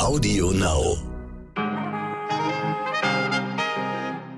Audio Now.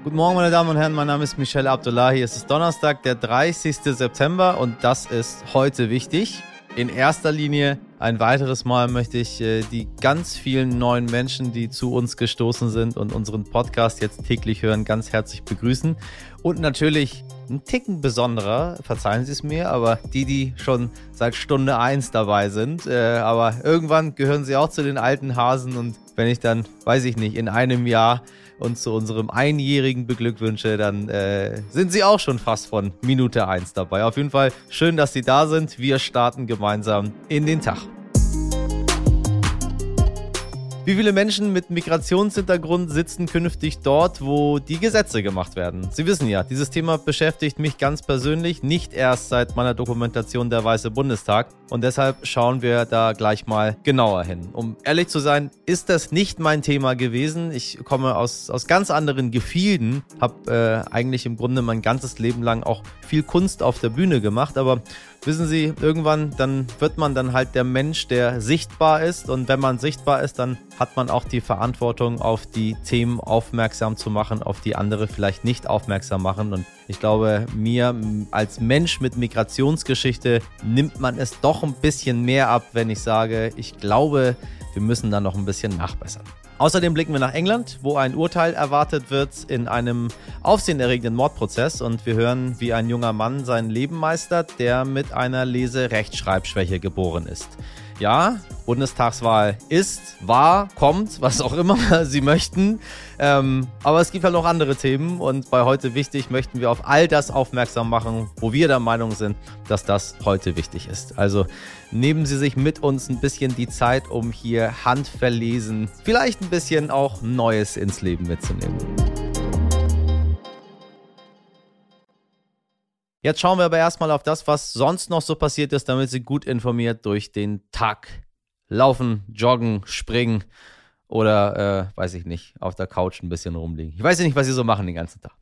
Guten Morgen, meine Damen und Herren. Mein Name ist Michelle Abdullahi. Es ist Donnerstag, der 30. September und das ist heute wichtig. In erster Linie ein weiteres Mal möchte ich äh, die ganz vielen neuen Menschen, die zu uns gestoßen sind und unseren Podcast jetzt täglich hören, ganz herzlich begrüßen. Und natürlich ein Ticken besonderer, verzeihen Sie es mir, aber die, die schon seit Stunde 1 dabei sind. Äh, aber irgendwann gehören sie auch zu den alten Hasen und wenn ich dann, weiß ich nicht, in einem Jahr uns zu unserem Einjährigen beglückwünsche, dann äh, sind Sie auch schon fast von Minute 1 dabei. Auf jeden Fall schön, dass Sie da sind. Wir starten gemeinsam in den Tag. Wie viele Menschen mit Migrationshintergrund sitzen künftig dort, wo die Gesetze gemacht werden? Sie wissen ja, dieses Thema beschäftigt mich ganz persönlich, nicht erst seit meiner Dokumentation Der Weiße Bundestag. Und deshalb schauen wir da gleich mal genauer hin. Um ehrlich zu sein, ist das nicht mein Thema gewesen. Ich komme aus, aus ganz anderen Gefilden, habe äh, eigentlich im Grunde mein ganzes Leben lang auch viel Kunst auf der Bühne gemacht, aber wissen Sie, irgendwann dann wird man dann halt der Mensch, der sichtbar ist. Und wenn man sichtbar ist, dann hat man auch die Verantwortung, auf die Themen aufmerksam zu machen, auf die andere vielleicht nicht aufmerksam machen. Und ich glaube, mir als Mensch mit Migrationsgeschichte nimmt man es doch ein bisschen mehr ab, wenn ich sage, ich glaube, wir müssen da noch ein bisschen nachbessern. Außerdem blicken wir nach England, wo ein Urteil erwartet wird in einem aufsehenerregenden Mordprozess und wir hören, wie ein junger Mann sein Leben meistert, der mit einer Lese-Rechtschreibschwäche geboren ist. Ja, Bundestagswahl ist, war, kommt, was auch immer Sie möchten. Ähm, aber es gibt halt noch andere Themen und bei heute wichtig möchten wir auf all das aufmerksam machen, wo wir der Meinung sind, dass das heute wichtig ist. Also nehmen Sie sich mit uns ein bisschen die Zeit, um hier handverlesen, vielleicht ein bisschen auch Neues ins Leben mitzunehmen. Jetzt schauen wir aber erstmal auf das, was sonst noch so passiert ist, damit Sie gut informiert durch den Tag laufen, joggen, springen oder, äh, weiß ich nicht, auf der Couch ein bisschen rumliegen. Ich weiß ja nicht, was Sie so machen den ganzen Tag.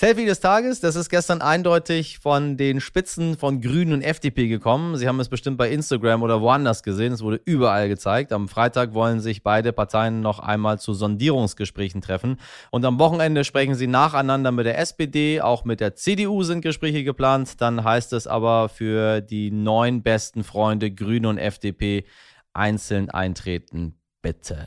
Selfie des Tages, das ist gestern eindeutig von den Spitzen von Grünen und FDP gekommen. Sie haben es bestimmt bei Instagram oder woanders gesehen. Es wurde überall gezeigt. Am Freitag wollen sich beide Parteien noch einmal zu Sondierungsgesprächen treffen. Und am Wochenende sprechen sie nacheinander mit der SPD. Auch mit der CDU sind Gespräche geplant. Dann heißt es aber für die neun besten Freunde Grüne und FDP einzeln eintreten. Bitte.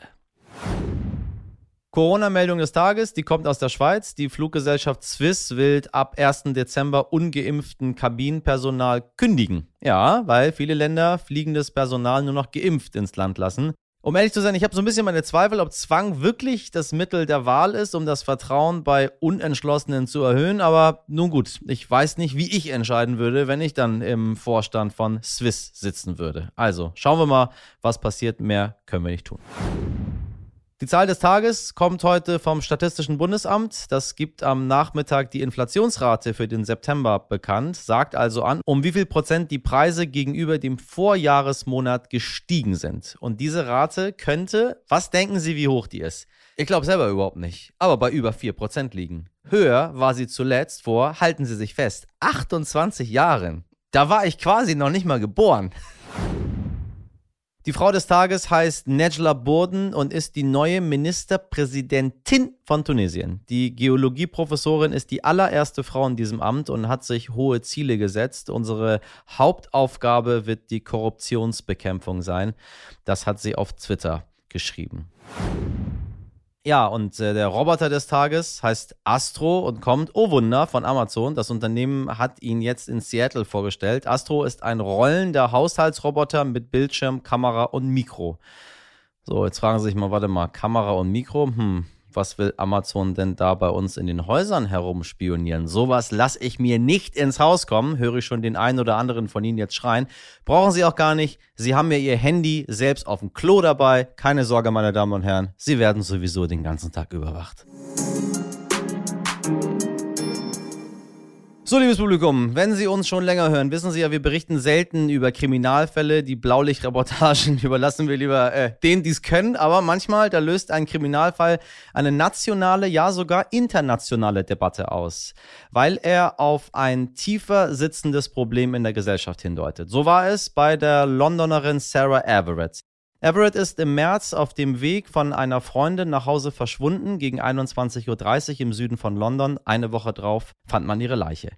Corona-Meldung des Tages, die kommt aus der Schweiz. Die Fluggesellschaft Swiss will ab 1. Dezember ungeimpften Kabinenpersonal kündigen. Ja, weil viele Länder fliegendes Personal nur noch geimpft ins Land lassen. Um ehrlich zu sein, ich habe so ein bisschen meine Zweifel, ob Zwang wirklich das Mittel der Wahl ist, um das Vertrauen bei Unentschlossenen zu erhöhen. Aber nun gut, ich weiß nicht, wie ich entscheiden würde, wenn ich dann im Vorstand von Swiss sitzen würde. Also schauen wir mal, was passiert. Mehr können wir nicht tun. Die Zahl des Tages kommt heute vom Statistischen Bundesamt. Das gibt am Nachmittag die Inflationsrate für den September bekannt, sagt also an, um wie viel Prozent die Preise gegenüber dem Vorjahresmonat gestiegen sind. Und diese Rate könnte, was denken Sie, wie hoch die ist? Ich glaube selber überhaupt nicht, aber bei über 4% liegen. Höher war sie zuletzt vor, halten Sie sich fest, 28 Jahren. Da war ich quasi noch nicht mal geboren. Die Frau des Tages heißt Nejla Burden und ist die neue Ministerpräsidentin von Tunesien. Die Geologieprofessorin ist die allererste Frau in diesem Amt und hat sich hohe Ziele gesetzt. Unsere Hauptaufgabe wird die Korruptionsbekämpfung sein. Das hat sie auf Twitter geschrieben. Ja, und äh, der Roboter des Tages heißt Astro und kommt, oh Wunder, von Amazon. Das Unternehmen hat ihn jetzt in Seattle vorgestellt. Astro ist ein rollender Haushaltsroboter mit Bildschirm, Kamera und Mikro. So, jetzt fragen Sie sich mal, warte mal, Kamera und Mikro? Hm, was will Amazon denn da bei uns in den Häusern herumspionieren? Sowas lasse ich mir nicht ins Haus kommen, höre ich schon den einen oder anderen von Ihnen jetzt schreien. Brauchen Sie auch gar nicht. Sie haben ja Ihr Handy selbst auf dem Klo dabei. Keine Sorge, meine Damen und Herren, Sie werden sowieso den ganzen Tag überwacht. So, liebes Publikum, wenn Sie uns schon länger hören, wissen Sie ja, wir berichten selten über Kriminalfälle. Die Blaulichtreportagen überlassen wir lieber äh, denen, die es können. Aber manchmal, da löst ein Kriminalfall eine nationale, ja sogar internationale Debatte aus, weil er auf ein tiefer sitzendes Problem in der Gesellschaft hindeutet. So war es bei der Londonerin Sarah Everett. Everett ist im März auf dem Weg von einer Freundin nach Hause verschwunden, gegen 21.30 Uhr im Süden von London. Eine Woche drauf fand man ihre Leiche.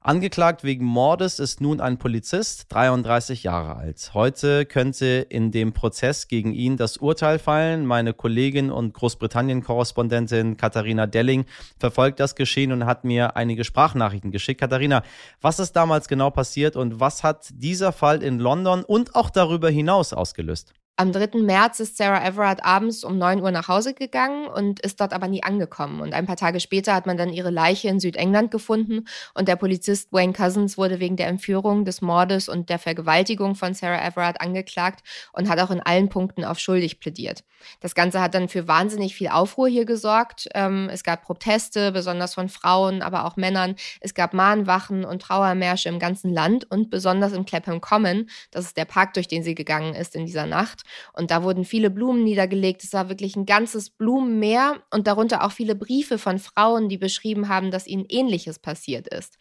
Angeklagt wegen Mordes ist nun ein Polizist, 33 Jahre alt. Heute könnte in dem Prozess gegen ihn das Urteil fallen. Meine Kollegin und Großbritannien-Korrespondentin Katharina Delling verfolgt das Geschehen und hat mir einige Sprachnachrichten geschickt. Katharina, was ist damals genau passiert und was hat dieser Fall in London und auch darüber hinaus ausgelöst? Am 3. März ist Sarah Everard abends um 9 Uhr nach Hause gegangen und ist dort aber nie angekommen. Und ein paar Tage später hat man dann ihre Leiche in Südengland gefunden und der Polizist Wayne Cousins wurde wegen der Entführung, des Mordes und der Vergewaltigung von Sarah Everard angeklagt und hat auch in allen Punkten auf schuldig plädiert. Das Ganze hat dann für wahnsinnig viel Aufruhr hier gesorgt. Ähm, es gab Proteste, besonders von Frauen, aber auch Männern. Es gab Mahnwachen und Trauermärsche im ganzen Land und besonders im Clapham Common. Das ist der Park, durch den sie gegangen ist in dieser Nacht. Und da wurden viele Blumen niedergelegt. Es war wirklich ein ganzes Blumenmeer und darunter auch viele Briefe von Frauen, die beschrieben haben, dass ihnen Ähnliches passiert ist.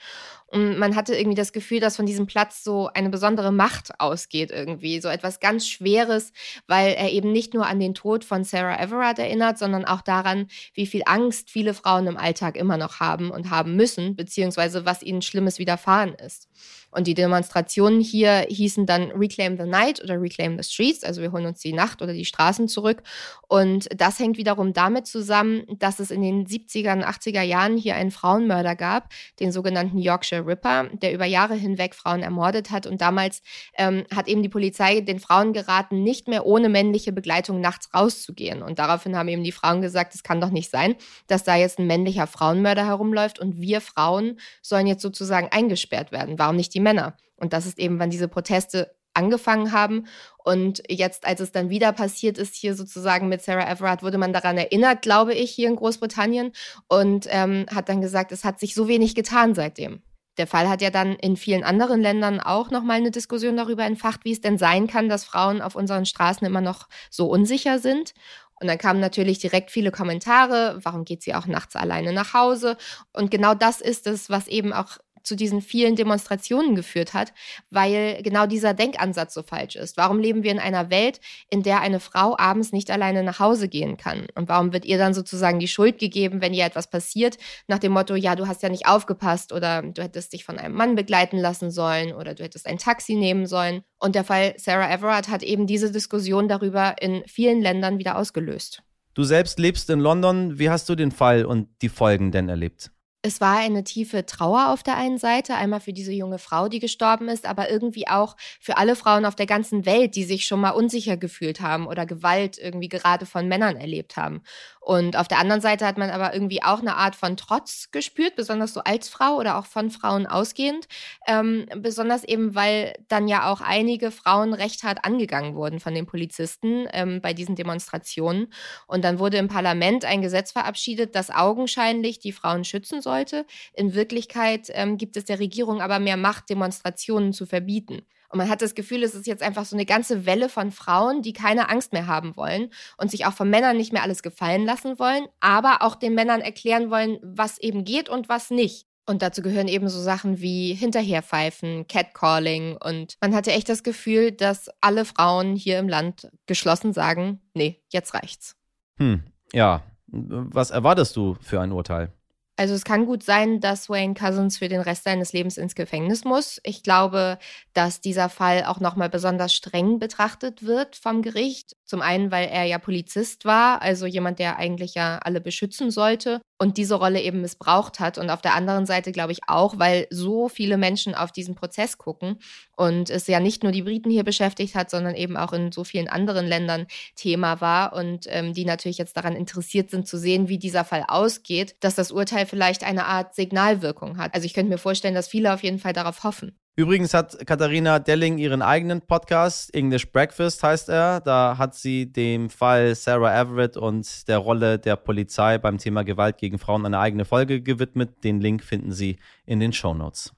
Und man hatte irgendwie das Gefühl, dass von diesem Platz so eine besondere Macht ausgeht irgendwie. So etwas ganz Schweres, weil er eben nicht nur an den Tod von Sarah Everard erinnert, sondern auch daran, wie viel Angst viele Frauen im Alltag immer noch haben und haben müssen, beziehungsweise was ihnen Schlimmes widerfahren ist. Und die Demonstrationen hier hießen dann Reclaim the Night oder Reclaim the Streets, also wir holen uns die Nacht oder die Straßen zurück. Und das hängt wiederum damit zusammen, dass es in den 70er und 80er Jahren hier einen Frauenmörder gab, den sogenannten Yorkshire Ripper, der über Jahre hinweg Frauen ermordet hat. Und damals ähm, hat eben die Polizei den Frauen geraten, nicht mehr ohne männliche Begleitung nachts rauszugehen. Und daraufhin haben eben die Frauen gesagt, es kann doch nicht sein, dass da jetzt ein männlicher Frauenmörder herumläuft und wir Frauen sollen jetzt sozusagen eingesperrt werden. Warum nicht die die Männer. Und das ist eben, wann diese Proteste angefangen haben. Und jetzt, als es dann wieder passiert ist, hier sozusagen mit Sarah Everard, wurde man daran erinnert, glaube ich, hier in Großbritannien und ähm, hat dann gesagt, es hat sich so wenig getan seitdem. Der Fall hat ja dann in vielen anderen Ländern auch nochmal eine Diskussion darüber entfacht, wie es denn sein kann, dass Frauen auf unseren Straßen immer noch so unsicher sind. Und dann kamen natürlich direkt viele Kommentare, warum geht sie auch nachts alleine nach Hause? Und genau das ist es, was eben auch zu diesen vielen Demonstrationen geführt hat, weil genau dieser Denkansatz so falsch ist. Warum leben wir in einer Welt, in der eine Frau abends nicht alleine nach Hause gehen kann? Und warum wird ihr dann sozusagen die Schuld gegeben, wenn ihr etwas passiert, nach dem Motto, ja, du hast ja nicht aufgepasst oder du hättest dich von einem Mann begleiten lassen sollen oder du hättest ein Taxi nehmen sollen? Und der Fall Sarah Everard hat eben diese Diskussion darüber in vielen Ländern wieder ausgelöst. Du selbst lebst in London. Wie hast du den Fall und die Folgen denn erlebt? Es war eine tiefe Trauer auf der einen Seite, einmal für diese junge Frau, die gestorben ist, aber irgendwie auch für alle Frauen auf der ganzen Welt, die sich schon mal unsicher gefühlt haben oder Gewalt irgendwie gerade von Männern erlebt haben. Und auf der anderen Seite hat man aber irgendwie auch eine Art von Trotz gespürt, besonders so als Frau oder auch von Frauen ausgehend. Ähm, besonders eben, weil dann ja auch einige Frauen recht hart angegangen wurden von den Polizisten ähm, bei diesen Demonstrationen. Und dann wurde im Parlament ein Gesetz verabschiedet, das augenscheinlich die Frauen schützen sollte. In Wirklichkeit ähm, gibt es der Regierung aber mehr Macht, Demonstrationen zu verbieten. Und man hat das Gefühl, es ist jetzt einfach so eine ganze Welle von Frauen, die keine Angst mehr haben wollen und sich auch von Männern nicht mehr alles gefallen lassen wollen, aber auch den Männern erklären wollen, was eben geht und was nicht. Und dazu gehören eben so Sachen wie Hinterherpfeifen, Catcalling. Und man hatte echt das Gefühl, dass alle Frauen hier im Land geschlossen sagen, nee, jetzt reicht's. Hm, ja. Was erwartest du für ein Urteil? Also es kann gut sein, dass Wayne Cousins für den Rest seines Lebens ins Gefängnis muss. Ich glaube, dass dieser Fall auch nochmal besonders streng betrachtet wird vom Gericht. Zum einen, weil er ja Polizist war, also jemand, der eigentlich ja alle beschützen sollte und diese Rolle eben missbraucht hat. Und auf der anderen Seite glaube ich auch, weil so viele Menschen auf diesen Prozess gucken und es ja nicht nur die Briten hier beschäftigt hat, sondern eben auch in so vielen anderen Ländern Thema war und ähm, die natürlich jetzt daran interessiert sind zu sehen, wie dieser Fall ausgeht, dass das Urteil vielleicht eine Art Signalwirkung hat. Also ich könnte mir vorstellen, dass viele auf jeden Fall darauf hoffen. Übrigens hat Katharina Delling ihren eigenen Podcast, English Breakfast heißt er. Da hat sie dem Fall Sarah Everett und der Rolle der Polizei beim Thema Gewalt gegen Frauen eine eigene Folge gewidmet. Den Link finden Sie in den Show Notes.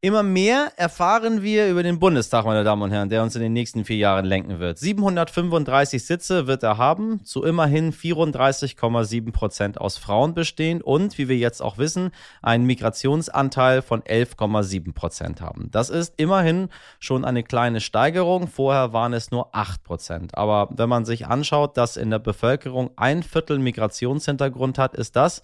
Immer mehr erfahren wir über den Bundestag, meine Damen und Herren, der uns in den nächsten vier Jahren lenken wird. 735 Sitze wird er haben, zu immerhin 34,7 Prozent aus Frauen bestehen und, wie wir jetzt auch wissen, einen Migrationsanteil von 11,7 Prozent haben. Das ist immerhin schon eine kleine Steigerung. Vorher waren es nur 8 Prozent. Aber wenn man sich anschaut, dass in der Bevölkerung ein Viertel Migrationshintergrund hat, ist das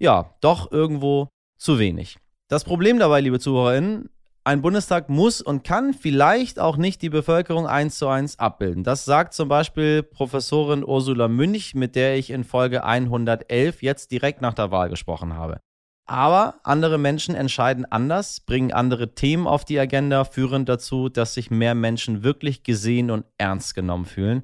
ja doch irgendwo zu wenig. Das Problem dabei, liebe ZuhörerInnen, ein Bundestag muss und kann vielleicht auch nicht die Bevölkerung eins zu eins abbilden. Das sagt zum Beispiel Professorin Ursula Münch, mit der ich in Folge 111 jetzt direkt nach der Wahl gesprochen habe. Aber andere Menschen entscheiden anders, bringen andere Themen auf die Agenda, führen dazu, dass sich mehr Menschen wirklich gesehen und ernst genommen fühlen.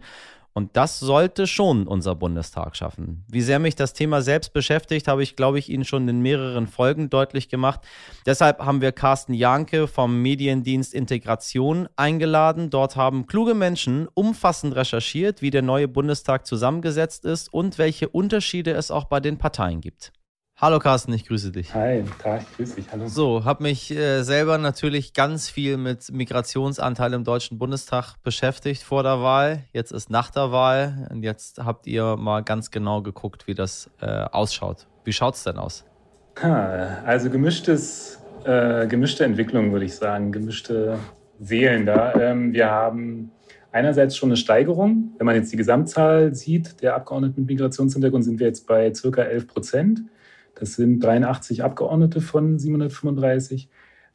Und das sollte schon unser Bundestag schaffen. Wie sehr mich das Thema selbst beschäftigt, habe ich, glaube ich, Ihnen schon in mehreren Folgen deutlich gemacht. Deshalb haben wir Carsten Janke vom Mediendienst Integration eingeladen. Dort haben kluge Menschen umfassend recherchiert, wie der neue Bundestag zusammengesetzt ist und welche Unterschiede es auch bei den Parteien gibt. Hallo Carsten, ich grüße dich. Hi, Tag, ich grüße dich. Hallo. So, habe mich äh, selber natürlich ganz viel mit Migrationsanteil im Deutschen Bundestag beschäftigt vor der Wahl. Jetzt ist nach der Wahl und jetzt habt ihr mal ganz genau geguckt, wie das äh, ausschaut. Wie schaut es denn aus? Ha, also gemischtes, äh, gemischte Entwicklung, würde ich sagen, gemischte Seelen da. Ähm, wir haben einerseits schon eine Steigerung. Wenn man jetzt die Gesamtzahl sieht, der Abgeordneten mit Migrationshintergrund, sind wir jetzt bei circa 11 Prozent. Das sind 83 Abgeordnete von 735.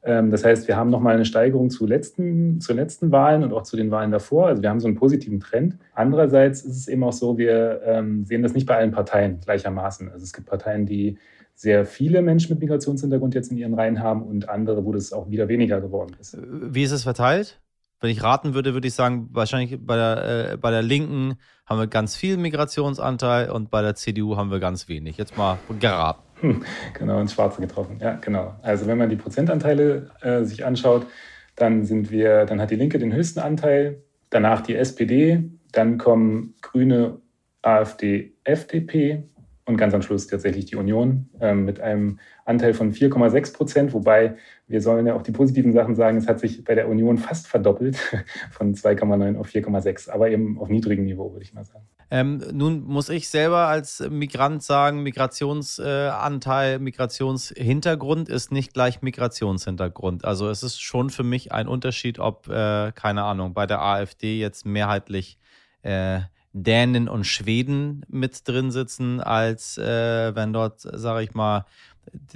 Ähm, das heißt, wir haben nochmal eine Steigerung zu letzten, zu letzten Wahlen und auch zu den Wahlen davor. Also wir haben so einen positiven Trend. Andererseits ist es eben auch so, wir ähm, sehen das nicht bei allen Parteien gleichermaßen. Also es gibt Parteien, die sehr viele Menschen mit Migrationshintergrund jetzt in ihren Reihen haben und andere, wo das auch wieder weniger geworden ist. Wie ist es verteilt? Wenn ich raten würde, würde ich sagen, wahrscheinlich bei der, äh, bei der Linken haben wir ganz viel Migrationsanteil und bei der CDU haben wir ganz wenig. Jetzt mal geraten. genau, ins Schwarze getroffen. Ja, genau. Also wenn man die Prozentanteile äh, sich anschaut, dann sind wir, dann hat die Linke den höchsten Anteil, danach die SPD, dann kommen Grüne, AfD, FDP und ganz am Schluss tatsächlich die Union äh, mit einem Anteil von 4,6 Prozent, wobei wir sollen ja auch die positiven Sachen sagen, es hat sich bei der Union fast verdoppelt von 2,9 auf 4,6, aber eben auf niedrigem Niveau, würde ich mal sagen. Ähm, nun muss ich selber als Migrant sagen, Migrationsanteil, äh, Migrationshintergrund ist nicht gleich Migrationshintergrund. Also es ist schon für mich ein Unterschied, ob, äh, keine Ahnung, bei der AfD jetzt mehrheitlich äh, Dänen und Schweden mit drin sitzen, als äh, wenn dort, sage ich mal,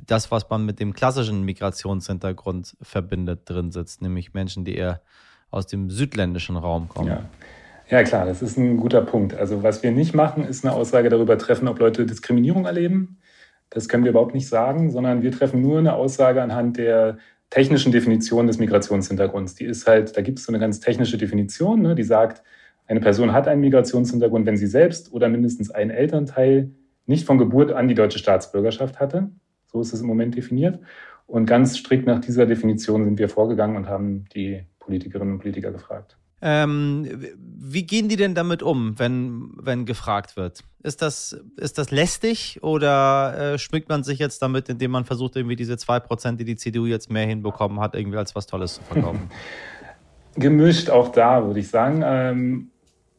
das, was man mit dem klassischen Migrationshintergrund verbindet, drin sitzt, nämlich Menschen, die eher aus dem südländischen Raum kommen. Ja. Ja, klar, das ist ein guter Punkt. Also was wir nicht machen, ist eine Aussage darüber treffen, ob Leute Diskriminierung erleben. Das können wir überhaupt nicht sagen, sondern wir treffen nur eine Aussage anhand der technischen Definition des Migrationshintergrunds. Die ist halt, da gibt es so eine ganz technische Definition, ne, die sagt, eine Person hat einen Migrationshintergrund, wenn sie selbst oder mindestens ein Elternteil nicht von Geburt an die deutsche Staatsbürgerschaft hatte. So ist es im Moment definiert. Und ganz strikt nach dieser Definition sind wir vorgegangen und haben die Politikerinnen und Politiker gefragt. Ähm, wie gehen die denn damit um, wenn, wenn gefragt wird? Ist das, ist das lästig oder äh, schmückt man sich jetzt damit, indem man versucht, irgendwie diese 2%, die die CDU jetzt mehr hinbekommen hat, irgendwie als was Tolles zu verkaufen? Gemischt auch da, würde ich sagen. Ähm,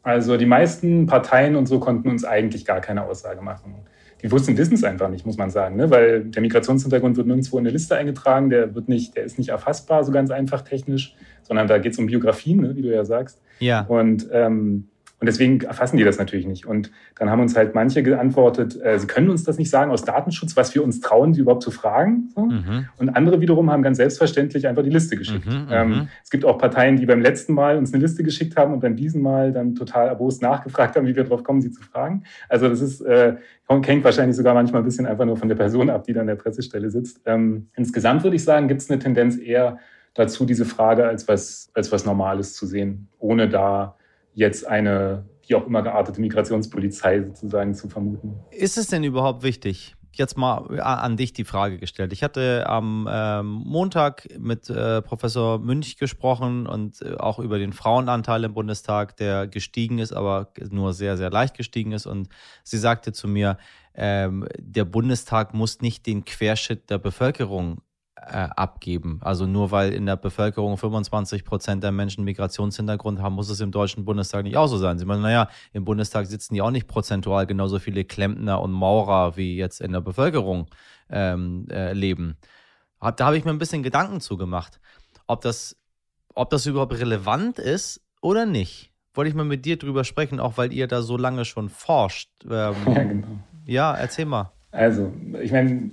also die meisten Parteien und so konnten uns eigentlich gar keine Aussage machen. Die wussten, wissen es einfach nicht, muss man sagen, ne? weil der Migrationshintergrund wird nirgendwo in eine Liste eingetragen, der wird nicht, der ist nicht erfassbar, so ganz einfach technisch sondern da geht es um Biografien, ne, wie du ja sagst. Ja. Und, ähm, und deswegen erfassen die das natürlich nicht. Und dann haben uns halt manche geantwortet, äh, sie können uns das nicht sagen aus Datenschutz, was wir uns trauen, sie überhaupt zu fragen. So. Mhm. Und andere wiederum haben ganz selbstverständlich einfach die Liste geschickt. Mhm, ähm, mhm. es gibt auch Parteien, die beim letzten Mal uns eine Liste geschickt haben und beim diesem Mal dann total erbost nachgefragt haben, wie wir drauf kommen, sie zu fragen. Also das ist, äh, hängt wahrscheinlich sogar manchmal ein bisschen einfach nur von der Person ab, die da an der Pressestelle sitzt. Ähm, insgesamt würde ich sagen, gibt es eine Tendenz eher dazu, diese Frage als was, als was Normales zu sehen, ohne da jetzt eine wie auch immer geartete Migrationspolizei sozusagen zu vermuten. Ist es denn überhaupt wichtig? Jetzt mal an dich die Frage gestellt. Ich hatte am ähm, Montag mit äh, Professor Münch gesprochen und äh, auch über den Frauenanteil im Bundestag, der gestiegen ist, aber nur sehr, sehr leicht gestiegen ist. Und sie sagte zu mir, ähm, der Bundestag muss nicht den Querschnitt der Bevölkerung äh, abgeben. Also nur weil in der Bevölkerung 25 Prozent der Menschen Migrationshintergrund haben, muss es im Deutschen Bundestag nicht auch so sein. Sie meinen, naja, im Bundestag sitzen ja auch nicht prozentual genauso viele Klempner und Maurer wie jetzt in der Bevölkerung ähm, äh, leben. Da habe ich mir ein bisschen Gedanken zugemacht, ob das, ob das überhaupt relevant ist oder nicht. Wollte ich mal mit dir drüber sprechen, auch weil ihr da so lange schon forscht. Ähm, ja, genau. Ja, erzähl mal. Also, ich meine,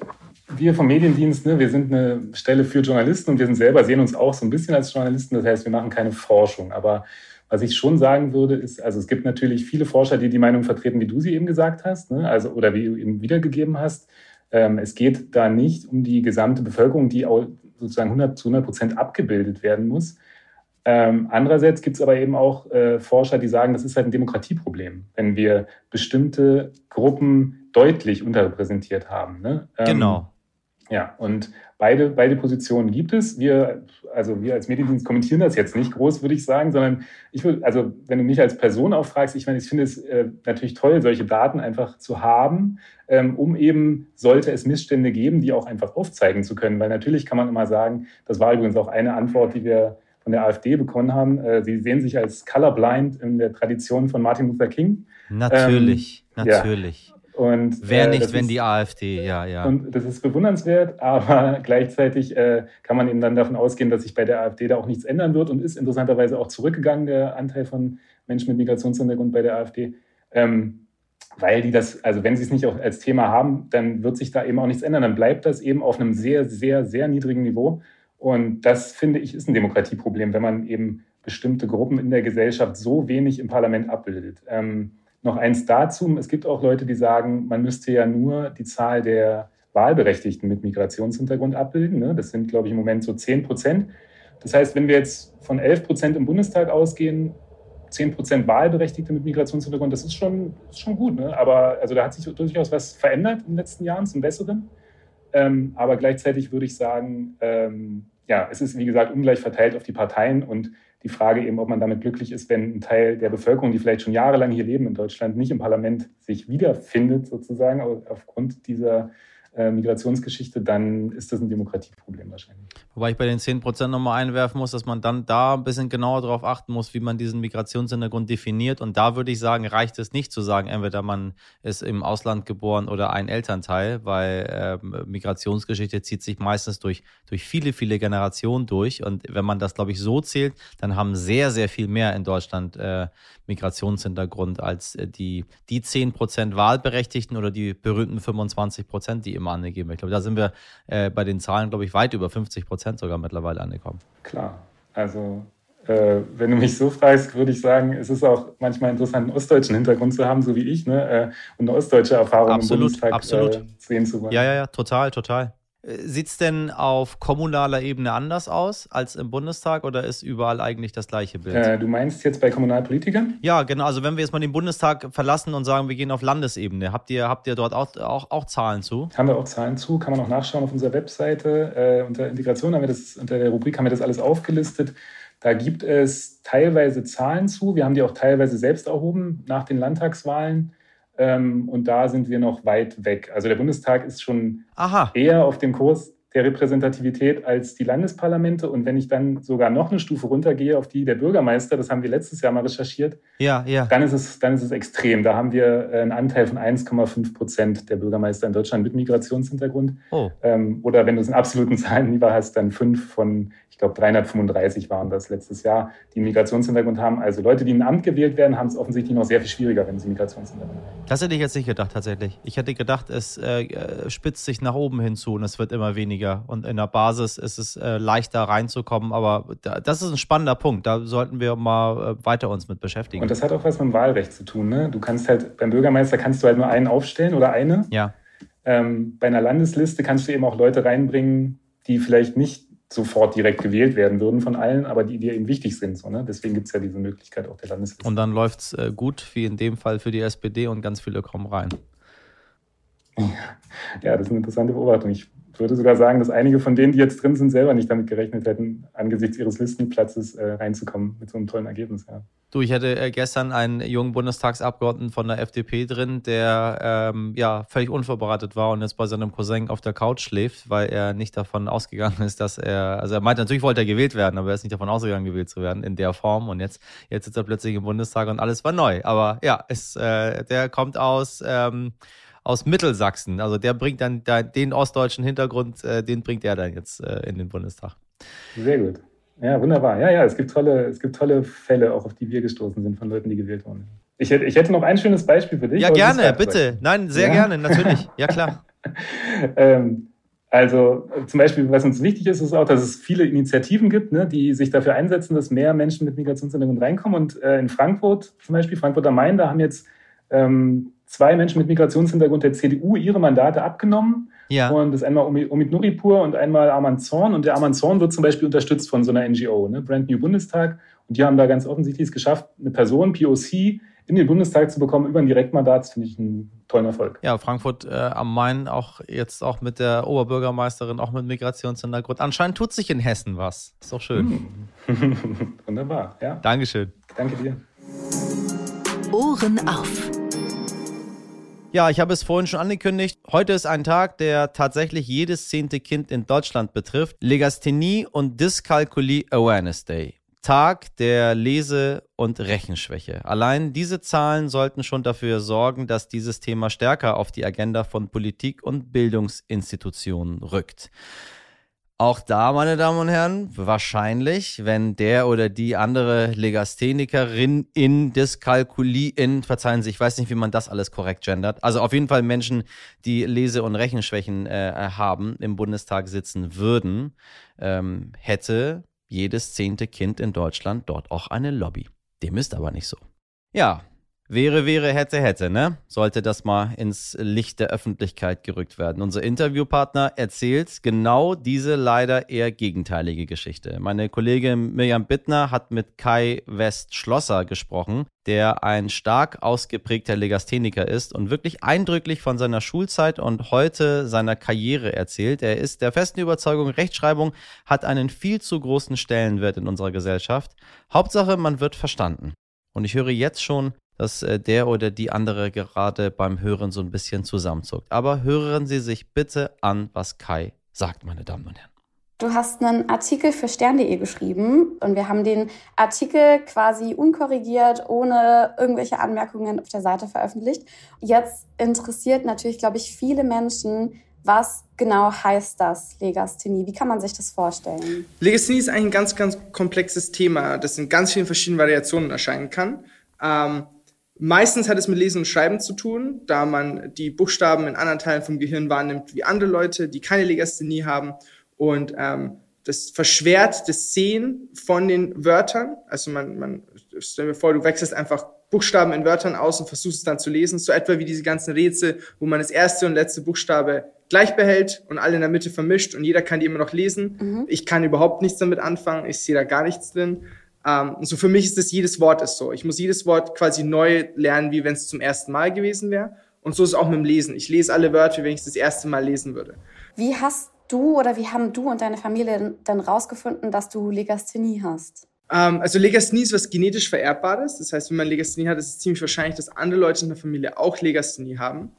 wir vom Mediendienst, ne, wir sind eine Stelle für Journalisten und wir sind selber sehen uns auch so ein bisschen als Journalisten. Das heißt, wir machen keine Forschung. Aber was ich schon sagen würde, ist, also es gibt natürlich viele Forscher, die die Meinung vertreten, wie du sie eben gesagt hast, ne, also oder wie du eben wiedergegeben hast. Ähm, es geht da nicht um die gesamte Bevölkerung, die auch sozusagen 100 zu 100 Prozent abgebildet werden muss. Ähm, andererseits gibt es aber eben auch äh, Forscher, die sagen, das ist halt ein Demokratieproblem, wenn wir bestimmte Gruppen deutlich unterrepräsentiert haben. Ne? Ähm, genau. Ja, und beide, beide Positionen gibt es. Wir, also wir als Mediendienst kommentieren das jetzt nicht groß, würde ich sagen, sondern ich würde, also wenn du mich als Person auch fragst, ich meine, ich finde es äh, natürlich toll, solche Daten einfach zu haben, ähm, um eben, sollte es Missstände geben, die auch einfach aufzeigen zu können. Weil natürlich kann man immer sagen, das war übrigens auch eine Antwort, die wir von der AfD bekommen haben. Äh, sie sehen sich als colorblind in der Tradition von Martin Luther King. Natürlich, ähm, natürlich. Ja. Und, Wer äh, nicht, wenn ist, die AfD, ja, ja. Und das ist bewundernswert, aber gleichzeitig äh, kann man eben dann davon ausgehen, dass sich bei der AfD da auch nichts ändern wird und ist interessanterweise auch zurückgegangen, der Anteil von Menschen mit Migrationshintergrund bei der AfD. Ähm, weil die das, also wenn sie es nicht auch als Thema haben, dann wird sich da eben auch nichts ändern. Dann bleibt das eben auf einem sehr, sehr, sehr niedrigen Niveau. Und das, finde ich, ist ein Demokratieproblem, wenn man eben bestimmte Gruppen in der Gesellschaft so wenig im Parlament abbildet. Ähm, noch eins dazu, es gibt auch Leute, die sagen, man müsste ja nur die Zahl der Wahlberechtigten mit Migrationshintergrund abbilden. Ne? Das sind, glaube ich, im Moment so 10 Prozent. Das heißt, wenn wir jetzt von 11 Prozent im Bundestag ausgehen, 10 Prozent Wahlberechtigte mit Migrationshintergrund, das ist schon, ist schon gut. Ne? Aber also da hat sich durchaus was verändert in den letzten Jahren zum Besseren. Ähm, aber gleichzeitig würde ich sagen, ähm, ja, es ist wie gesagt ungleich verteilt auf die Parteien und die Frage eben, ob man damit glücklich ist, wenn ein Teil der Bevölkerung, die vielleicht schon jahrelang hier leben in Deutschland, nicht im Parlament sich wiederfindet, sozusagen, aufgrund dieser Migrationsgeschichte, dann ist das ein Demokratieproblem wahrscheinlich. Wobei ich bei den 10 Prozent nochmal einwerfen muss, dass man dann da ein bisschen genauer darauf achten muss, wie man diesen Migrationshintergrund definiert. Und da würde ich sagen, reicht es nicht zu sagen, entweder man ist im Ausland geboren oder ein Elternteil, weil äh, Migrationsgeschichte zieht sich meistens durch, durch viele, viele Generationen durch. Und wenn man das, glaube ich, so zählt, dann haben sehr, sehr viel mehr in Deutschland äh, Migrationshintergrund als äh, die, die 10 Prozent Wahlberechtigten oder die berühmten 25 Prozent, die immer angegeben werden. Ich glaube, da sind wir äh, bei den Zahlen, glaube ich, weit über 50 Prozent sogar mittlerweile angekommen. Klar, also äh, wenn du mich so fragst, würde ich sagen, es ist auch manchmal interessant, einen ostdeutschen Hintergrund zu haben, so wie ich, ne? Äh, und eine ostdeutsche Erfahrung absolut, im Bundestag absolut. Äh, sehen zu wollen. Ja, ja, ja, total, total. Sieht es denn auf kommunaler Ebene anders aus als im Bundestag oder ist überall eigentlich das gleiche Bild? Äh, du meinst jetzt bei Kommunalpolitikern? Ja, genau. Also wenn wir jetzt mal den Bundestag verlassen und sagen, wir gehen auf Landesebene, habt ihr, habt ihr dort auch, auch, auch Zahlen zu? Haben wir auch Zahlen zu, kann man auch nachschauen auf unserer Webseite. Äh, unter Integration haben wir das, unter der Rubrik haben wir das alles aufgelistet. Da gibt es teilweise Zahlen zu. Wir haben die auch teilweise selbst erhoben nach den Landtagswahlen. Ähm, und da sind wir noch weit weg. Also der Bundestag ist schon Aha. eher auf dem Kurs der Repräsentativität als die Landesparlamente. Und wenn ich dann sogar noch eine Stufe runtergehe auf die der Bürgermeister, das haben wir letztes Jahr mal recherchiert, ja, ja. Dann, ist es, dann ist es extrem. Da haben wir einen Anteil von 1,5 Prozent der Bürgermeister in Deutschland mit Migrationshintergrund. Oh. Ähm, oder wenn du es in absoluten Zahlen lieber hast, dann fünf von, ich glaube, 335 waren das letztes Jahr, die einen Migrationshintergrund haben. Also Leute, die in ein Amt gewählt werden, haben es offensichtlich noch sehr viel schwieriger, wenn sie Migrationshintergrund haben. Das hätte ich jetzt nicht gedacht, tatsächlich. Ich hätte gedacht, es äh, spitzt sich nach oben hinzu und es wird immer weniger. Und in der Basis ist es äh, leichter reinzukommen. Aber da, das ist ein spannender Punkt. Da sollten wir mal äh, weiter uns mit beschäftigen. Und das hat auch was mit dem Wahlrecht zu tun. Ne? Du kannst halt, beim Bürgermeister kannst du halt nur einen aufstellen oder eine. Ja. Ähm, bei einer Landesliste kannst du eben auch Leute reinbringen, die vielleicht nicht sofort direkt gewählt werden würden von allen, aber die dir eben wichtig sind. So, ne? Deswegen gibt es ja diese Möglichkeit auch der Landesliste. Und dann läuft es äh, gut, wie in dem Fall für die SPD und ganz viele kommen rein. Ja, das ist eine interessante Beobachtung. Ich Ich würde sogar sagen, dass einige von denen, die jetzt drin sind, selber nicht damit gerechnet hätten, angesichts ihres Listenplatzes äh, reinzukommen mit so einem tollen Ergebnis. Ja. Du, ich hatte äh, gestern einen jungen Bundestagsabgeordneten von der FDP drin, der ähm, ja völlig unvorbereitet war und jetzt bei seinem Cousin auf der Couch schläft, weil er nicht davon ausgegangen ist, dass er, also er meinte, natürlich wollte er gewählt werden, aber er ist nicht davon ausgegangen, gewählt zu werden in der Form. Und jetzt, jetzt sitzt er plötzlich im Bundestag und alles war neu. Aber ja, es, äh, der kommt aus. Ähm, aus Mittelsachsen. Also der bringt dann den ostdeutschen Hintergrund, äh, den bringt er dann jetzt äh, in den Bundestag. Sehr gut. Ja, wunderbar. Ja, ja, es gibt tolle, es gibt tolle Fälle, auch auf die wir gestoßen sind von Leuten, die gewählt wurden. Ich hätte, ich hätte noch ein schönes Beispiel für dich. Ja, gerne, bitte. Nein, sehr ja? gerne, natürlich. Ja, klar. ähm, also zum Beispiel, was uns wichtig ist, ist auch, dass es viele Initiativen gibt, ne, die sich dafür einsetzen, dass mehr Menschen mit Migrationshintergrund reinkommen. Und äh, in Frankfurt zum Beispiel, Frankfurt am Main, da haben jetzt ähm, zwei Menschen mit Migrationshintergrund der CDU ihre Mandate abgenommen. Ja. Und das ist einmal Omid Nuripur und einmal Arman Zorn. Und der Arman Zorn wird zum Beispiel unterstützt von so einer NGO, ne? Brand New Bundestag. Und die haben da ganz offensichtlich es geschafft, eine Person, POC, in den Bundestag zu bekommen über ein Direktmandat, das finde ich einen tollen Erfolg. Ja, Frankfurt äh, am Main auch jetzt auch mit der Oberbürgermeisterin, auch mit Migrationshintergrund. Anscheinend tut sich in Hessen was. Ist doch schön. Hm. Wunderbar, ja. Dankeschön. Danke dir. Ohren auf. Ja, ich habe es vorhin schon angekündigt. Heute ist ein Tag, der tatsächlich jedes zehnte Kind in Deutschland betrifft. Legasthenie und Dyskalkulie Awareness Day. Tag der Lese- und Rechenschwäche. Allein diese Zahlen sollten schon dafür sorgen, dass dieses Thema stärker auf die Agenda von Politik und Bildungsinstitutionen rückt. Auch da, meine Damen und Herren, wahrscheinlich, wenn der oder die andere Legasthenikerin in Dyskalkulie in, verzeihen Sie, ich weiß nicht, wie man das alles korrekt gendert, also auf jeden Fall Menschen, die Lese- und Rechenschwächen äh, haben, im Bundestag sitzen würden, ähm, hätte jedes zehnte Kind in Deutschland dort auch eine Lobby. Dem ist aber nicht so. Ja, Wäre, wäre, hätte, hätte, ne? Sollte das mal ins Licht der Öffentlichkeit gerückt werden. Unser Interviewpartner erzählt genau diese leider eher gegenteilige Geschichte. Meine Kollegin Mirjam Bittner hat mit Kai West Schlosser gesprochen, der ein stark ausgeprägter Legastheniker ist und wirklich eindrücklich von seiner Schulzeit und heute seiner Karriere erzählt. Er ist der festen Überzeugung, Rechtschreibung hat einen viel zu großen Stellenwert in unserer Gesellschaft. Hauptsache, man wird verstanden. Und ich höre jetzt schon, dass äh, der oder die andere gerade beim Hören so ein bisschen zusammenzuckt. Aber hören Sie sich bitte an, was Kai sagt, meine Damen und Herren. Du hast einen Artikel für stern.de geschrieben und wir haben den Artikel quasi unkorrigiert, ohne irgendwelche Anmerkungen auf der Seite veröffentlicht. Jetzt interessiert natürlich, glaube ich, viele Menschen, was genau heißt das, Legasthenie? Wie kann man sich das vorstellen? Legasthenie ist eigentlich ein ganz, ganz komplexes Thema, das in ganz vielen verschiedenen Variationen erscheinen kann. Ähm, Meistens hat es mit Lesen und Schreiben zu tun, da man die Buchstaben in anderen Teilen vom Gehirn wahrnimmt wie andere Leute, die keine Legasthenie haben. Und ähm, das verschwert das Sehen von den Wörtern. Also man, man stell dir vor, du wechselst einfach Buchstaben in Wörtern aus und versuchst es dann zu lesen. So etwa wie diese ganzen Rätsel, wo man das erste und letzte Buchstabe gleich behält und alle in der Mitte vermischt und jeder kann die immer noch lesen. Mhm. Ich kann überhaupt nichts damit anfangen. Ich sehe da gar nichts drin. Ähm, so für mich ist das jedes Wort ist so. Ich muss jedes Wort quasi neu lernen, wie wenn es zum ersten Mal gewesen wäre. Und so ist es auch mit dem Lesen. Ich lese alle Wörter, wie wenn ich es das erste Mal lesen würde. Wie hast du oder wie haben du und deine Familie dann rausgefunden, dass du Legasthenie hast? Ähm, also Legasthenie ist was genetisch Vererbbares. Das heißt, wenn man Legasthenie hat, ist es ziemlich wahrscheinlich, dass andere Leute in der Familie auch Legasthenie haben.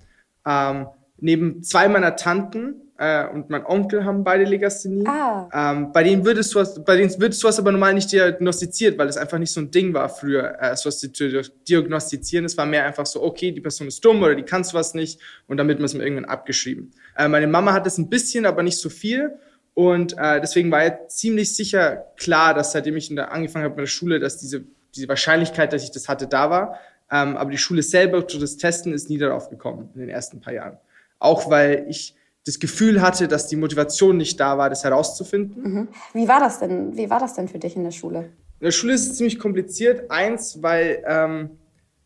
Ähm, neben zwei meiner Tanten äh, und mein Onkel haben beide Legasthenie. Ah. Ähm, bei denen würdest du was, bei denen wird sowas aber normal nicht diagnostiziert, weil es einfach nicht so ein Ding war früher, äh, sowas zu diagnostizieren. Es war mehr einfach so, okay, die Person ist dumm oder die kann sowas nicht und damit wird es mir irgendwann abgeschrieben. Äh, meine Mama hat es ein bisschen, aber nicht so viel. Und äh, deswegen war ja ziemlich sicher klar, dass seitdem ich in der, angefangen habe mit der Schule, dass diese, diese Wahrscheinlichkeit, dass ich das hatte, da war. Ähm, aber die Schule selber durch das Testen ist nie darauf gekommen in den ersten paar Jahren. Auch weil ich das Gefühl hatte, dass die Motivation nicht da war, das herauszufinden. Mhm. Wie war das denn? Wie war das denn für dich in der Schule? In der Schule ist es ziemlich kompliziert. Eins, weil ähm,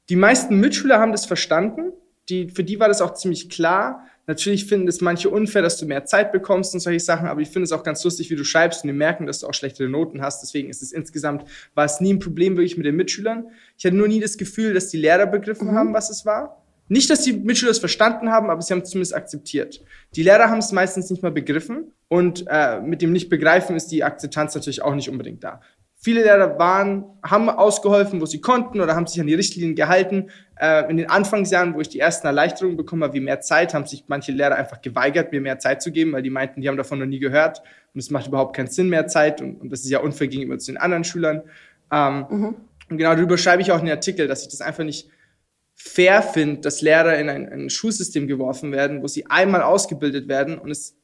die meisten Mitschüler haben das verstanden. Die, für die war das auch ziemlich klar. Natürlich finden es manche unfair, dass du mehr Zeit bekommst und solche Sachen, aber ich finde es auch ganz lustig, wie du schreibst und die merken, dass du auch schlechtere Noten hast. Deswegen ist es insgesamt, war es nie ein Problem wirklich mit den Mitschülern. Ich hatte nur nie das Gefühl, dass die Lehrer begriffen mhm. haben, was es war. Nicht, dass die Mitschüler es verstanden haben, aber sie haben es zumindest akzeptiert. Die Lehrer haben es meistens nicht mal begriffen und äh, mit dem Nicht-Begreifen ist die Akzeptanz natürlich auch nicht unbedingt da. Viele Lehrer waren, haben ausgeholfen, wo sie konnten oder haben sich an die Richtlinien gehalten. Äh, in den Anfangsjahren, wo ich die ersten Erleichterungen bekommen habe, wie mehr Zeit, haben sich manche Lehrer einfach geweigert, mir mehr Zeit zu geben, weil die meinten, die haben davon noch nie gehört und es macht überhaupt keinen Sinn mehr Zeit und, und das ist ja unfair gegenüber zu den anderen Schülern. Ähm, mhm. Und genau darüber schreibe ich auch in den Artikel, dass ich das einfach nicht fair finde, dass Lehrer in ein, ein Schulsystem geworfen werden, wo sie einmal ausgebildet werden und es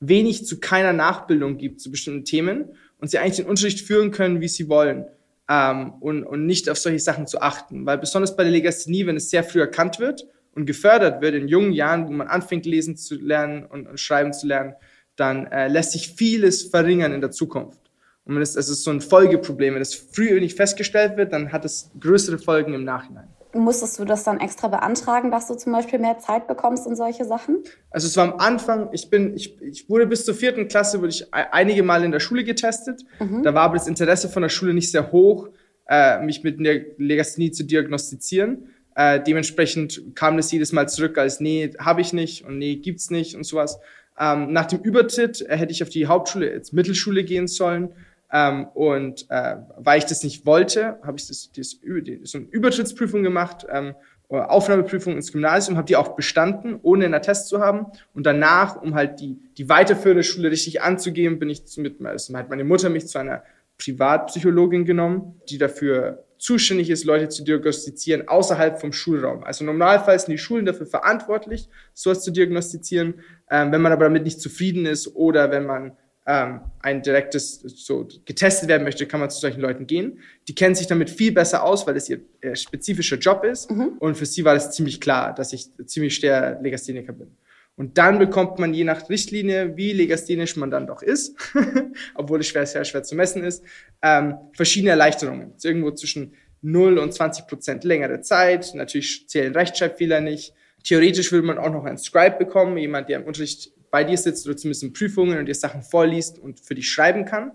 wenig zu keiner Nachbildung gibt zu bestimmten Themen und sie eigentlich den Unterricht führen können, wie sie wollen ähm, und, und nicht auf solche Sachen zu achten. Weil besonders bei der Legasthenie, wenn es sehr früh erkannt wird und gefördert wird in jungen Jahren, wo man anfängt lesen zu lernen und, und schreiben zu lernen, dann äh, lässt sich vieles verringern in der Zukunft. Und wenn es, es ist so ein Folgeproblem, wenn es früh nicht festgestellt wird, dann hat es größere Folgen im Nachhinein musstest du das dann extra beantragen, dass du zum Beispiel mehr Zeit bekommst und solche Sachen? Also es war am Anfang, ich bin, ich, ich wurde bis zur vierten Klasse, wurde ich einige Mal in der Schule getestet. Mhm. Da war aber das Interesse von der Schule nicht sehr hoch, äh, mich mit der Legasthenie zu diagnostizieren. Äh, dementsprechend kam das jedes Mal zurück als, nee, habe ich nicht und nee, gibt's nicht und sowas. Ähm, nach dem Übertritt äh, hätte ich auf die Hauptschule, jetzt Mittelschule gehen sollen. Ähm, und äh, weil ich das nicht wollte, habe ich das, das, das, so eine Übertrittsprüfung gemacht, ähm, oder Aufnahmeprüfung ins Gymnasium, habe die auch bestanden, ohne einen Test zu haben. Und danach, um halt die, die weiterführende Schule richtig anzugehen, bin ich mit, also hat meine Mutter mich zu einer Privatpsychologin genommen, die dafür zuständig ist, Leute zu diagnostizieren außerhalb vom Schulraum. Also normalerweise sind die Schulen dafür verantwortlich, sowas zu diagnostizieren. Ähm, wenn man aber damit nicht zufrieden ist oder wenn man ähm, ein direktes, so getestet werden möchte, kann man zu solchen Leuten gehen. Die kennen sich damit viel besser aus, weil es ihr äh, spezifischer Job ist. Mhm. Und für sie war das ziemlich klar, dass ich ziemlich schwer Legastheniker bin. Und dann bekommt man je nach Richtlinie, wie legasthenisch man dann doch ist, obwohl es schwer, sehr schwer zu messen ist, ähm, verschiedene Erleichterungen. Also irgendwo zwischen 0 und 20 Prozent längere Zeit. Natürlich zählen Rechtschreibfehler nicht. Theoretisch würde man auch noch einen Scribe bekommen, jemand, der im Unterricht bei dir sitzt oder zumindest in Prüfungen und dir Sachen vorliest und für dich schreiben kann,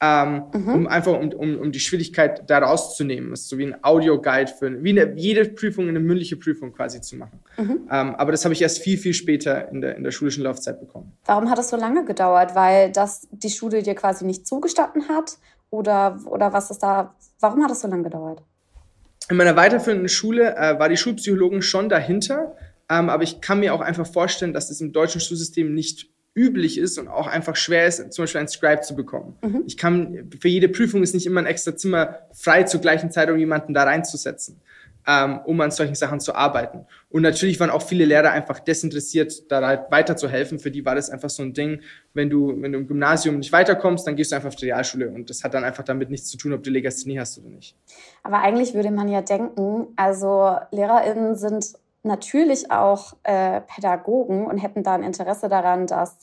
ähm, mhm. um einfach um, um, um die Schwierigkeit da rauszunehmen. Das ist so wie ein Audioguide für wie eine, jede Prüfung eine mündliche Prüfung quasi zu machen. Mhm. Ähm, aber das habe ich erst viel, viel später in der, in der schulischen Laufzeit bekommen. Warum hat es so lange gedauert? Weil das die Schule dir quasi nicht zugestanden hat? Oder, oder was ist da, warum hat es so lange gedauert? In meiner weiterführenden Schule äh, war die Schulpsychologin schon dahinter, ähm, aber ich kann mir auch einfach vorstellen, dass es im deutschen Schulsystem nicht üblich ist und auch einfach schwer ist, zum Beispiel ein Scribe zu bekommen. Mhm. Ich kann, für jede Prüfung ist nicht immer ein extra Zimmer frei zur gleichen Zeit, um jemanden da reinzusetzen, ähm, um an solchen Sachen zu arbeiten. Und natürlich waren auch viele Lehrer einfach desinteressiert, da halt weiterzuhelfen. Für die war das einfach so ein Ding, wenn du, wenn du im Gymnasium nicht weiterkommst, dann gehst du einfach auf die Realschule und das hat dann einfach damit nichts zu tun, ob du Legasthenie hast oder nicht. Aber eigentlich würde man ja denken, also LehrerInnen sind natürlich auch äh, Pädagogen und hätten da ein Interesse daran, dass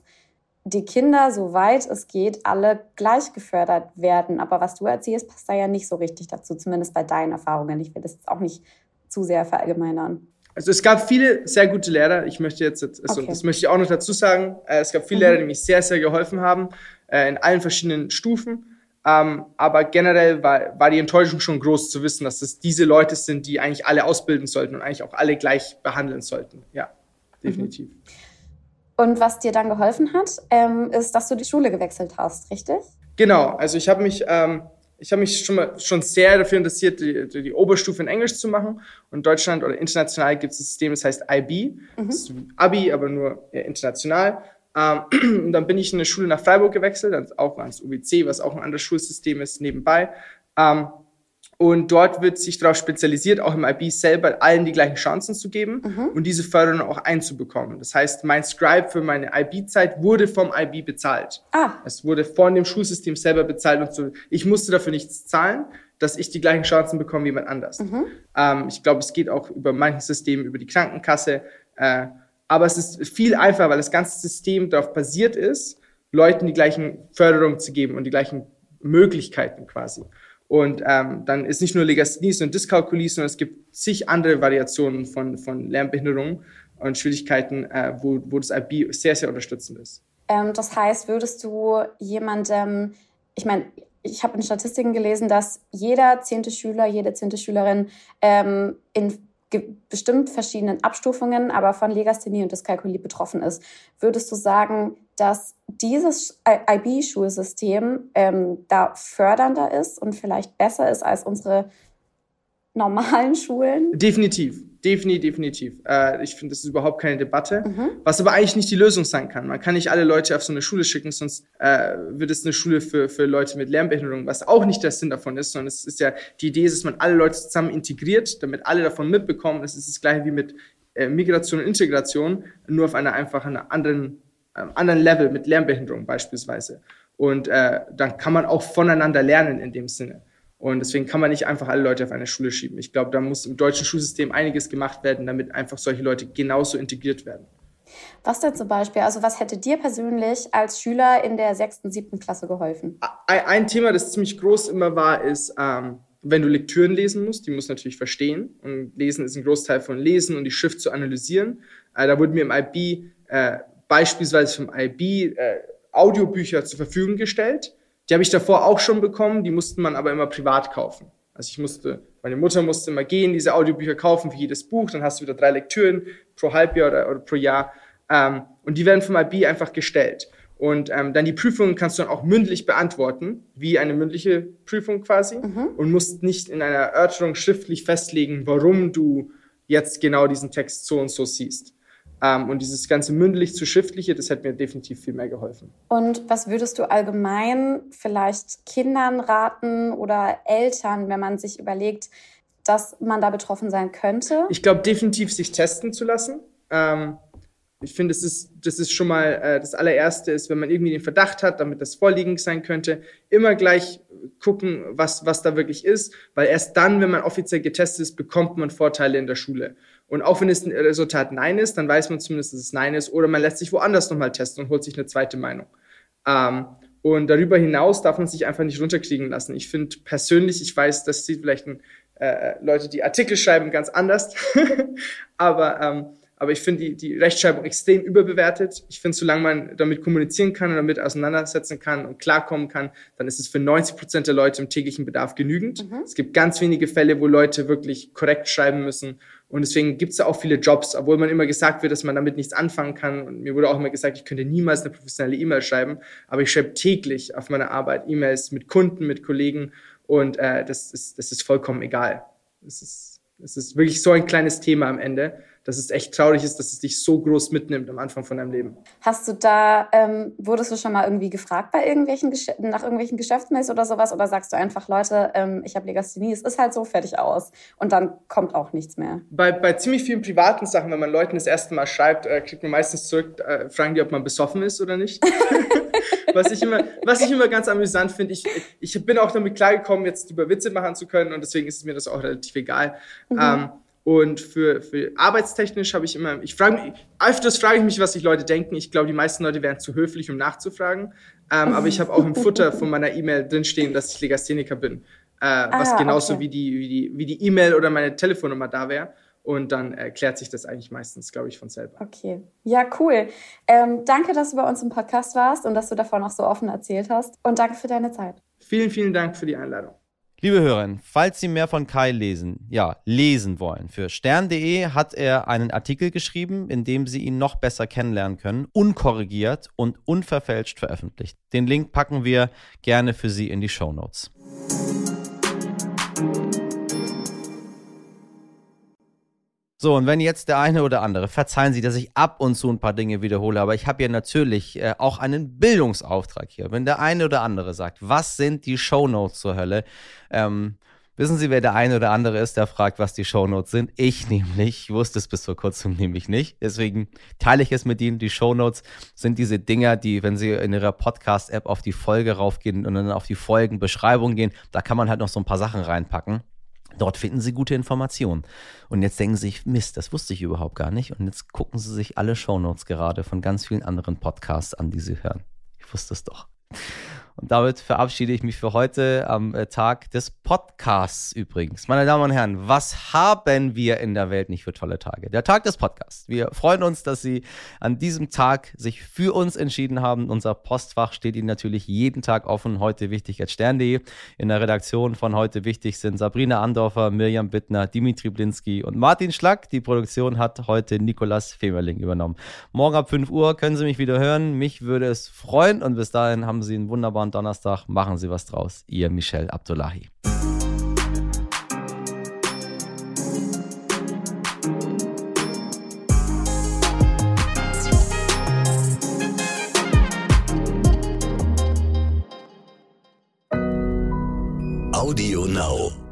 die Kinder, soweit es geht, alle gleich gefördert werden. Aber was du erzählst, passt da ja nicht so richtig dazu, zumindest bei deinen Erfahrungen. Ich will das jetzt auch nicht zu sehr verallgemeinern. Also es gab viele sehr gute Lehrer. Ich möchte jetzt, also okay. das möchte ich auch noch dazu sagen. Äh, es gab viele mhm. Lehrer, die mich sehr, sehr geholfen haben, äh, in allen verschiedenen Stufen. Ähm, aber generell war, war die Enttäuschung schon groß zu wissen, dass es diese Leute sind, die eigentlich alle ausbilden sollten und eigentlich auch alle gleich behandeln sollten. Ja, definitiv. Mhm. Und was dir dann geholfen hat, ähm, ist, dass du die Schule gewechselt hast, richtig? Genau, also ich habe mich, ähm, ich habe mich schon, mal, schon sehr dafür interessiert, die, die, Oberstufe in Englisch zu machen. Und in Deutschland oder international gibt es ein System, das heißt IB. Mhm. Das ist Abi, aber nur international. Ähm, und dann bin ich in eine Schule nach Freiburg gewechselt, auch ans UWC, was auch ein anderes Schulsystem ist, nebenbei. Ähm, und dort wird sich darauf spezialisiert, auch im IB selber allen die gleichen Chancen zu geben mhm. und diese Förderung auch einzubekommen. Das heißt, mein Scribe für meine IB-Zeit wurde vom IB bezahlt. Ah. Es wurde von dem Schulsystem selber bezahlt und so. Ich musste dafür nichts zahlen, dass ich die gleichen Chancen bekomme wie jemand anders. Mhm. Ähm, ich glaube, es geht auch über manchen Systemen, über die Krankenkasse. Äh, aber es ist viel einfacher, weil das ganze System darauf basiert ist, Leuten die gleichen Förderungen zu geben und die gleichen Möglichkeiten quasi. Und ähm, dann ist nicht nur Legasthenie und Dyskalkulie, sondern es gibt zig andere Variationen von, von Lernbehinderungen und Schwierigkeiten, äh, wo, wo das IB sehr, sehr unterstützend ist. Ähm, das heißt, würdest du jemandem, ich meine, ich habe in Statistiken gelesen, dass jeder zehnte Schüler, jede zehnte Schülerin ähm, in bestimmt verschiedenen Abstufungen, aber von Legasthenie und Dyskalkulie betroffen ist. Würdest du sagen, dass dieses IB-Schulsystem ähm, da fördernder ist und vielleicht besser ist als unsere normalen Schulen? Definitiv, definitiv, definitiv. Äh, ich finde, das ist überhaupt keine Debatte. Mhm. Was aber eigentlich nicht die Lösung sein kann. Man kann nicht alle Leute auf so eine Schule schicken, sonst äh, wird es eine Schule für, für Leute mit Lernbehinderung, was auch nicht der Sinn davon ist, sondern es ist ja, die Idee ist, dass man alle Leute zusammen integriert, damit alle davon mitbekommen. Das ist das gleiche wie mit äh, Migration und Integration, nur auf einer einfach einer anderen, äh, anderen Level mit Lernbehinderung beispielsweise. Und äh, dann kann man auch voneinander lernen in dem Sinne. Und deswegen kann man nicht einfach alle Leute auf eine Schule schieben. Ich glaube, da muss im deutschen Schulsystem einiges gemacht werden, damit einfach solche Leute genauso integriert werden. Was denn zum Beispiel? Also was hätte dir persönlich als Schüler in der sechsten, siebten Klasse geholfen? Ein Thema, das ziemlich groß immer war, ist, ähm, wenn du Lektüren lesen musst, die musst du natürlich verstehen. Und Lesen ist ein Großteil von Lesen und die Schrift zu analysieren. Äh, da wurden mir im IB äh, beispielsweise vom IB äh, Audiobücher zur Verfügung gestellt die habe ich davor auch schon bekommen, die musste man aber immer privat kaufen. Also ich musste, meine Mutter musste immer gehen, diese Audiobücher kaufen für jedes Buch, dann hast du wieder drei Lektüren pro Halbjahr oder, oder pro Jahr. Ähm, und die werden vom IB einfach gestellt. Und ähm, dann die Prüfungen kannst du dann auch mündlich beantworten, wie eine mündliche Prüfung quasi, mhm. und musst nicht in einer Erörterung schriftlich festlegen, warum du jetzt genau diesen Text so und so siehst. Ähm, und dieses ganze mündlich zu schriftliche, das hat mir definitiv viel mehr geholfen. Und was würdest du allgemein vielleicht Kindern raten oder Eltern, wenn man sich überlegt, dass man da betroffen sein könnte? Ich glaube definitiv, sich testen zu lassen. Ähm, ich finde, das ist, das ist schon mal äh, das allererste ist, wenn man irgendwie den Verdacht hat, damit das vorliegend sein könnte, immer gleich gucken, was, was da wirklich ist, weil erst dann, wenn man offiziell getestet ist, bekommt man Vorteile in der Schule. Und auch wenn das Resultat Nein ist, dann weiß man zumindest, dass es Nein ist. Oder man lässt sich woanders nochmal testen und holt sich eine zweite Meinung. Ähm, und darüber hinaus darf man sich einfach nicht runterkriegen lassen. Ich finde persönlich, ich weiß, das sieht vielleicht ein, äh, Leute, die Artikel schreiben, ganz anders. Aber ähm, aber ich finde die, die Rechtschreibung extrem überbewertet. Ich finde, solange man damit kommunizieren kann und damit auseinandersetzen kann und klarkommen kann, dann ist es für 90 Prozent der Leute im täglichen Bedarf genügend. Mhm. Es gibt ganz wenige Fälle, wo Leute wirklich korrekt schreiben müssen. Und deswegen gibt es auch viele Jobs, obwohl man immer gesagt wird, dass man damit nichts anfangen kann. Und mir wurde auch immer gesagt, ich könnte niemals eine professionelle E-Mail schreiben. Aber ich schreibe täglich auf meiner Arbeit E-Mails mit Kunden, mit Kollegen. Und äh, das, ist, das ist vollkommen egal. Es ist, es ist wirklich so ein kleines Thema am Ende dass es echt traurig ist, dass es dich so groß mitnimmt am Anfang von deinem Leben. Hast du da, ähm, wurdest du schon mal irgendwie gefragt bei irgendwelchen nach irgendwelchen Geschäftsmails oder sowas? Oder sagst du einfach, Leute, ähm, ich habe Legasthenie, es ist halt so, fertig aus. Und dann kommt auch nichts mehr. Bei, bei ziemlich vielen privaten Sachen, wenn man Leuten das erste Mal schreibt, äh, kriegt man meistens zurück, äh, fragen die, ob man besoffen ist oder nicht. was, ich immer, was ich immer ganz amüsant finde, ich, ich bin auch damit klargekommen, jetzt über Witze machen zu können und deswegen ist mir das auch relativ egal. Mhm. Ähm, und für, für arbeitstechnisch habe ich immer, ich frage mich, öfters frage ich mich, was sich Leute denken. Ich glaube, die meisten Leute wären zu höflich, um nachzufragen. Ähm, aber ich habe auch im Futter von meiner E-Mail drinstehen, dass ich Legastheniker bin. Äh, ah, was genauso okay. wie die wie die wie die E-Mail oder meine Telefonnummer da wäre. Und dann erklärt sich das eigentlich meistens, glaube ich, von selber. Okay. Ja, cool. Ähm, danke, dass du bei uns im Podcast warst und dass du davon auch so offen erzählt hast. Und danke für deine Zeit. Vielen, vielen Dank für die Einladung. Liebe Hörerinnen, falls Sie mehr von Kai lesen, ja, lesen wollen, für stern.de hat er einen Artikel geschrieben, in dem Sie ihn noch besser kennenlernen können, unkorrigiert und unverfälscht veröffentlicht. Den Link packen wir gerne für Sie in die Show Notes. So, und wenn jetzt der eine oder andere, verzeihen Sie, dass ich ab und zu ein paar Dinge wiederhole, aber ich habe ja natürlich äh, auch einen Bildungsauftrag hier. Wenn der eine oder andere sagt, was sind die Shownotes zur Hölle? Ähm, wissen Sie, wer der eine oder andere ist, der fragt, was die Shownotes sind? Ich nämlich. Ich wusste es bis vor kurzem nämlich nicht. Deswegen teile ich es mit Ihnen. Die Shownotes sind diese Dinger, die, wenn Sie in Ihrer Podcast-App auf die Folge raufgehen und dann auf die Folgenbeschreibung gehen, da kann man halt noch so ein paar Sachen reinpacken. Dort finden Sie gute Informationen. Und jetzt denken Sie sich, Mist, das wusste ich überhaupt gar nicht. Und jetzt gucken Sie sich alle Shownotes gerade von ganz vielen anderen Podcasts an, die Sie hören. Ich wusste es doch. Und damit verabschiede ich mich für heute am äh, Tag des Podcasts übrigens. Meine Damen und Herren, was haben wir in der Welt nicht für tolle Tage? Der Tag des Podcasts. Wir freuen uns, dass Sie an diesem Tag sich für uns entschieden haben. Unser Postfach steht Ihnen natürlich jeden Tag offen. Heute wichtig at stern.de. In der Redaktion von heute wichtig sind Sabrina Andorfer, Mirjam Bittner, Dimitri Blinski und Martin Schlack. Die Produktion hat heute Nikolas Femerling übernommen. Morgen ab 5 Uhr können Sie mich wieder hören. Mich würde es freuen und bis dahin haben Sie einen wunderbaren wunderbaren Donnerstag. Machen Sie was draus. Ihr Michel Abdullahi. Audio Now.